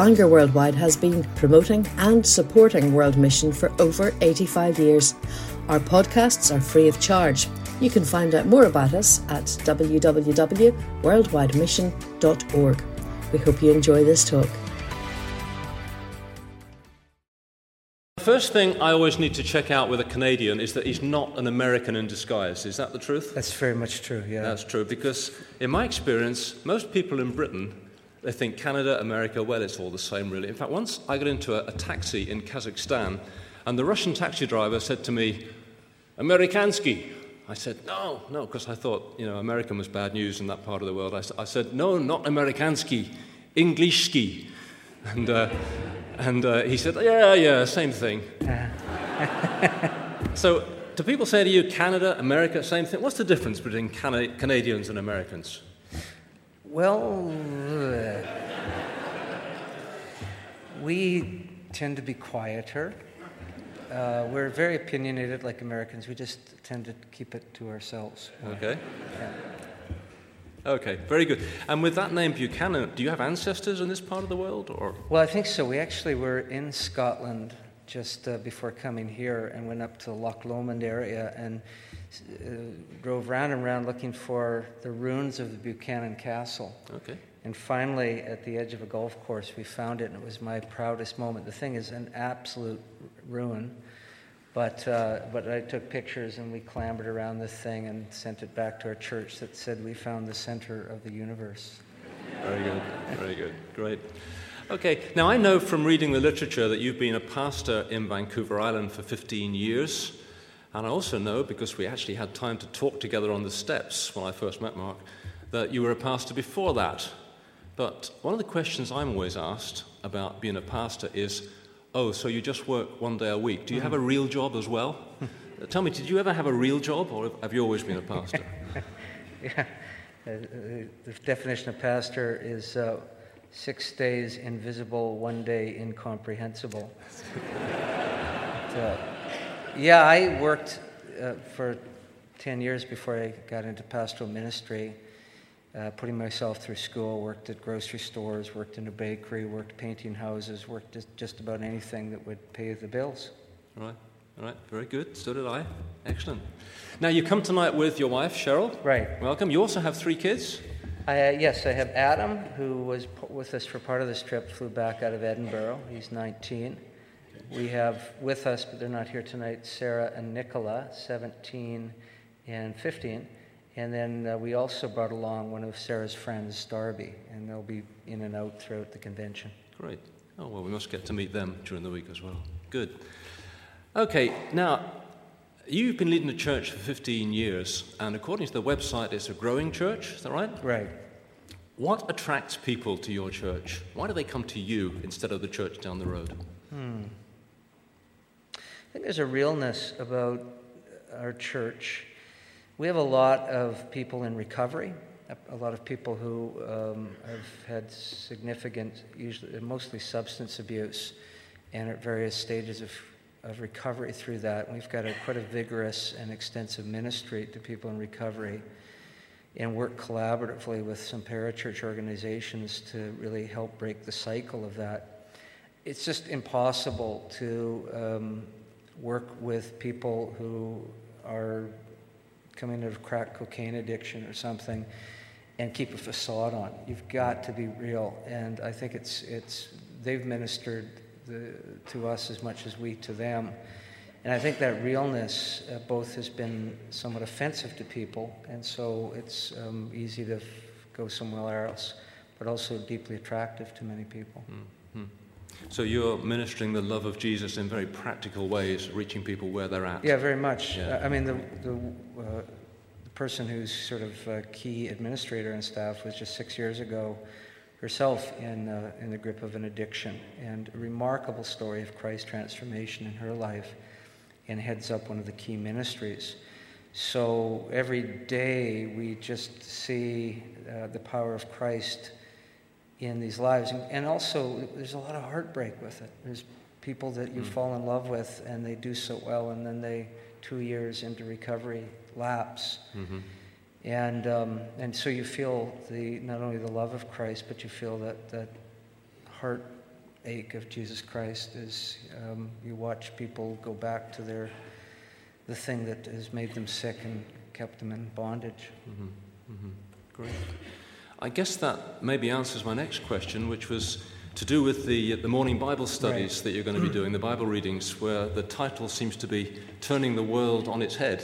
Bangor Worldwide has been promoting and supporting World Mission for over 85 years. Our podcasts are free of charge. You can find out more about us at www.worldwidemission.org. We hope you enjoy this talk. The first thing I always need to check out with a Canadian is that he's not an American in disguise. Is that the truth? That's very much true, yeah. That's true, because in my experience, most people in Britain, they think Canada, America, well, it's all the same, really. In fact, once I got into a, a taxi in Kazakhstan, and the Russian taxi driver said to me, Amerikansky. I said, no, no, because I thought, you know, American was bad news in that part of the world. I, I said, no, not Amerikansky, Englishski. And, uh, and uh, he said, Yeah, yeah, same thing. so, do people say to you, Canada, America, same thing? What's the difference between Cana- Canadians and Americans? Well, uh, we tend to be quieter. Uh, we're very opinionated like Americans. We just tend to keep it to ourselves. Okay. Yeah. Okay, very good. And with that name Buchanan, do you have ancestors in this part of the world, or? Well, I think so. We actually were in Scotland just uh, before coming here, and went up to the Loch Lomond area and uh, drove round and round looking for the ruins of the Buchanan Castle. Okay. And finally, at the edge of a golf course, we found it, and it was my proudest moment. The thing is an absolute ruin. But, uh, but I took pictures and we clambered around this thing and sent it back to our church that said we found the center of the universe. Very good, very good, great. Okay, now I know from reading the literature that you've been a pastor in Vancouver Island for 15 years. And I also know, because we actually had time to talk together on the steps when I first met Mark, that you were a pastor before that. But one of the questions I'm always asked about being a pastor is Oh, so you just work one day a week. Do you have a real job as well? Tell me, did you ever have a real job, or have you always been a pastor? yeah. Uh, the definition of pastor is uh, six days invisible, one day incomprehensible. but, uh, yeah, I worked uh, for 10 years before I got into pastoral ministry uh, putting myself through school, worked at grocery stores, worked in a bakery, worked painting houses, worked just, about anything that would pay the bills. All right, all right, very good. So did I. Excellent. Now, you come tonight with your wife, Cheryl. Right. Welcome. You also have three kids. I, uh, yes, I have Adam, who was with us for part of this trip, flew back out of Edinburgh. He's 19. We have with us, but they're not here tonight, Sarah and Nicola, 17 and 15. And then uh, we also brought along one of Sarah's friends, Darby, and they'll be in and out throughout the convention. Great. Oh, well, we must get to meet them during the week as well. Good. Okay, now, you've been leading the church for 15 years, and according to the website, it's a growing church, is that right? Right. What attracts people to your church? Why do they come to you instead of the church down the road? Hmm. I think there's a realness about our church we have a lot of people in recovery, a lot of people who um, have had significant, usually mostly substance abuse, and at various stages of, of recovery through that. We've got a, quite a vigorous and extensive ministry to people in recovery and work collaboratively with some parachurch organizations to really help break the cycle of that. It's just impossible to um, work with people who are coming out of crack cocaine addiction or something and keep a facade on. You've got to be real. And I think it's, it's they've ministered the, to us as much as we to them. And I think that realness uh, both has been somewhat offensive to people, and so it's um, easy to f- go somewhere else, but also deeply attractive to many people. Mm-hmm. So you're ministering the love of Jesus in very practical ways, reaching people where they're at. Yeah, very much. Yeah. I mean, the, the, uh, the, person who's sort of a key administrator and staff was just six years ago herself in, uh, in the grip of an addiction. And a remarkable story of Christ's transformation in her life and heads up one of the key ministries. So every day we just see uh, the power of Christ in these lives. And, and also, there's a lot of heartbreak with it. There's people that you mm. fall in love with and they do so well, and then they, two years into recovery, lapse. Mm-hmm. And, um, and so you feel the, not only the love of Christ, but you feel that, that heart ache of Jesus Christ as um, you watch people go back to their the thing that has made them sick and kept them in bondage. Mm-hmm. Mm-hmm. Great. I guess that maybe answers my next question, which was to do with the, the morning Bible studies right. that you're going to be doing, the Bible readings, where the title seems to be Turning the World on Its Head.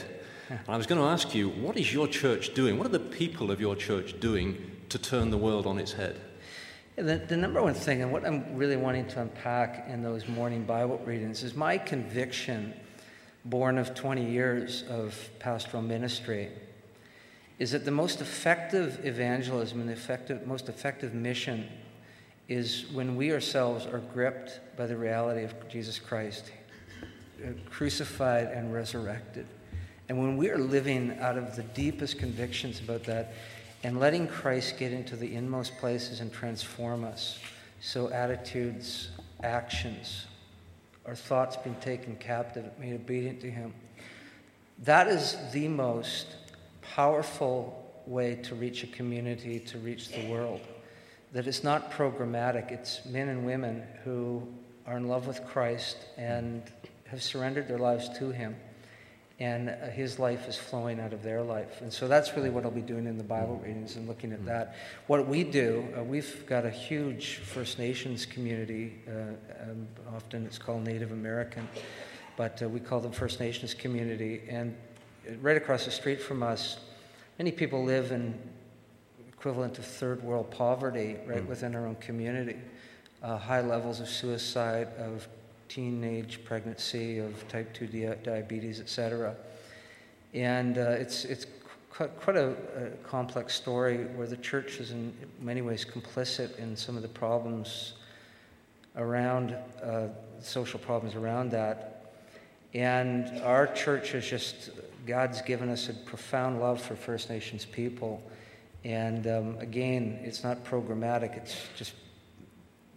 And I was going to ask you, what is your church doing? What are the people of your church doing to turn the world on its head? The, the, number one thing, and what I'm really wanting to unpack in those morning Bible readings, is my conviction, born of 20 years of pastoral ministry, is that the most effective evangelism and the effective, most effective mission is when we ourselves are gripped by the reality of Jesus Christ, uh, crucified and resurrected. And when we are living out of the deepest convictions about that, and letting Christ get into the inmost places and transform us. So, attitudes, actions, our thoughts being taken captive, made obedient to Him. That is the most powerful way to reach a community, to reach the world. That it's not programmatic, it's men and women who are in love with Christ and have surrendered their lives to Him and uh, his life is flowing out of their life. And so that's really what I'll be doing in the Bible readings and looking at that. What we do, uh, we've got a huge First Nations community. Uh, um, often it's called Native American, but uh, we call them First Nations community. And right across the street from us, many people live in equivalent of third world poverty right mm. within our own community. Uh, high levels of suicide, of teenage pregnancy, of type 2 di- diabetes, etc. And uh, it's, it's quite a, a, complex story where the church is in many ways complicit in some of the problems around uh, social problems around that. And our church is just, God's given us a profound love for First Nations people. And um, again, it's not programmatic, it's just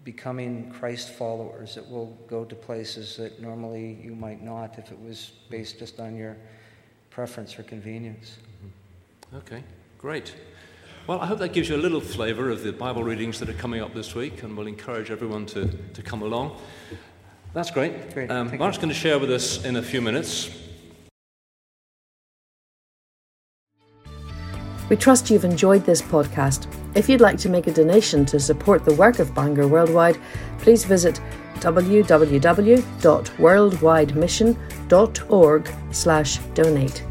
becoming Christ followers that will go to places that normally you might not if it was based just on your preference or convenience. Mm-hmm. Okay, great. Well, I hope that gives you a little flavour of the Bible readings that are coming up this week, and we'll encourage everyone to, to come along. That's great. great. Um, Mark's going to share with us in a few minutes We trust you've enjoyed this podcast. If you'd like to make a donation to support the work of Bangor Worldwide, please visit www.worldwidemission.org/donate.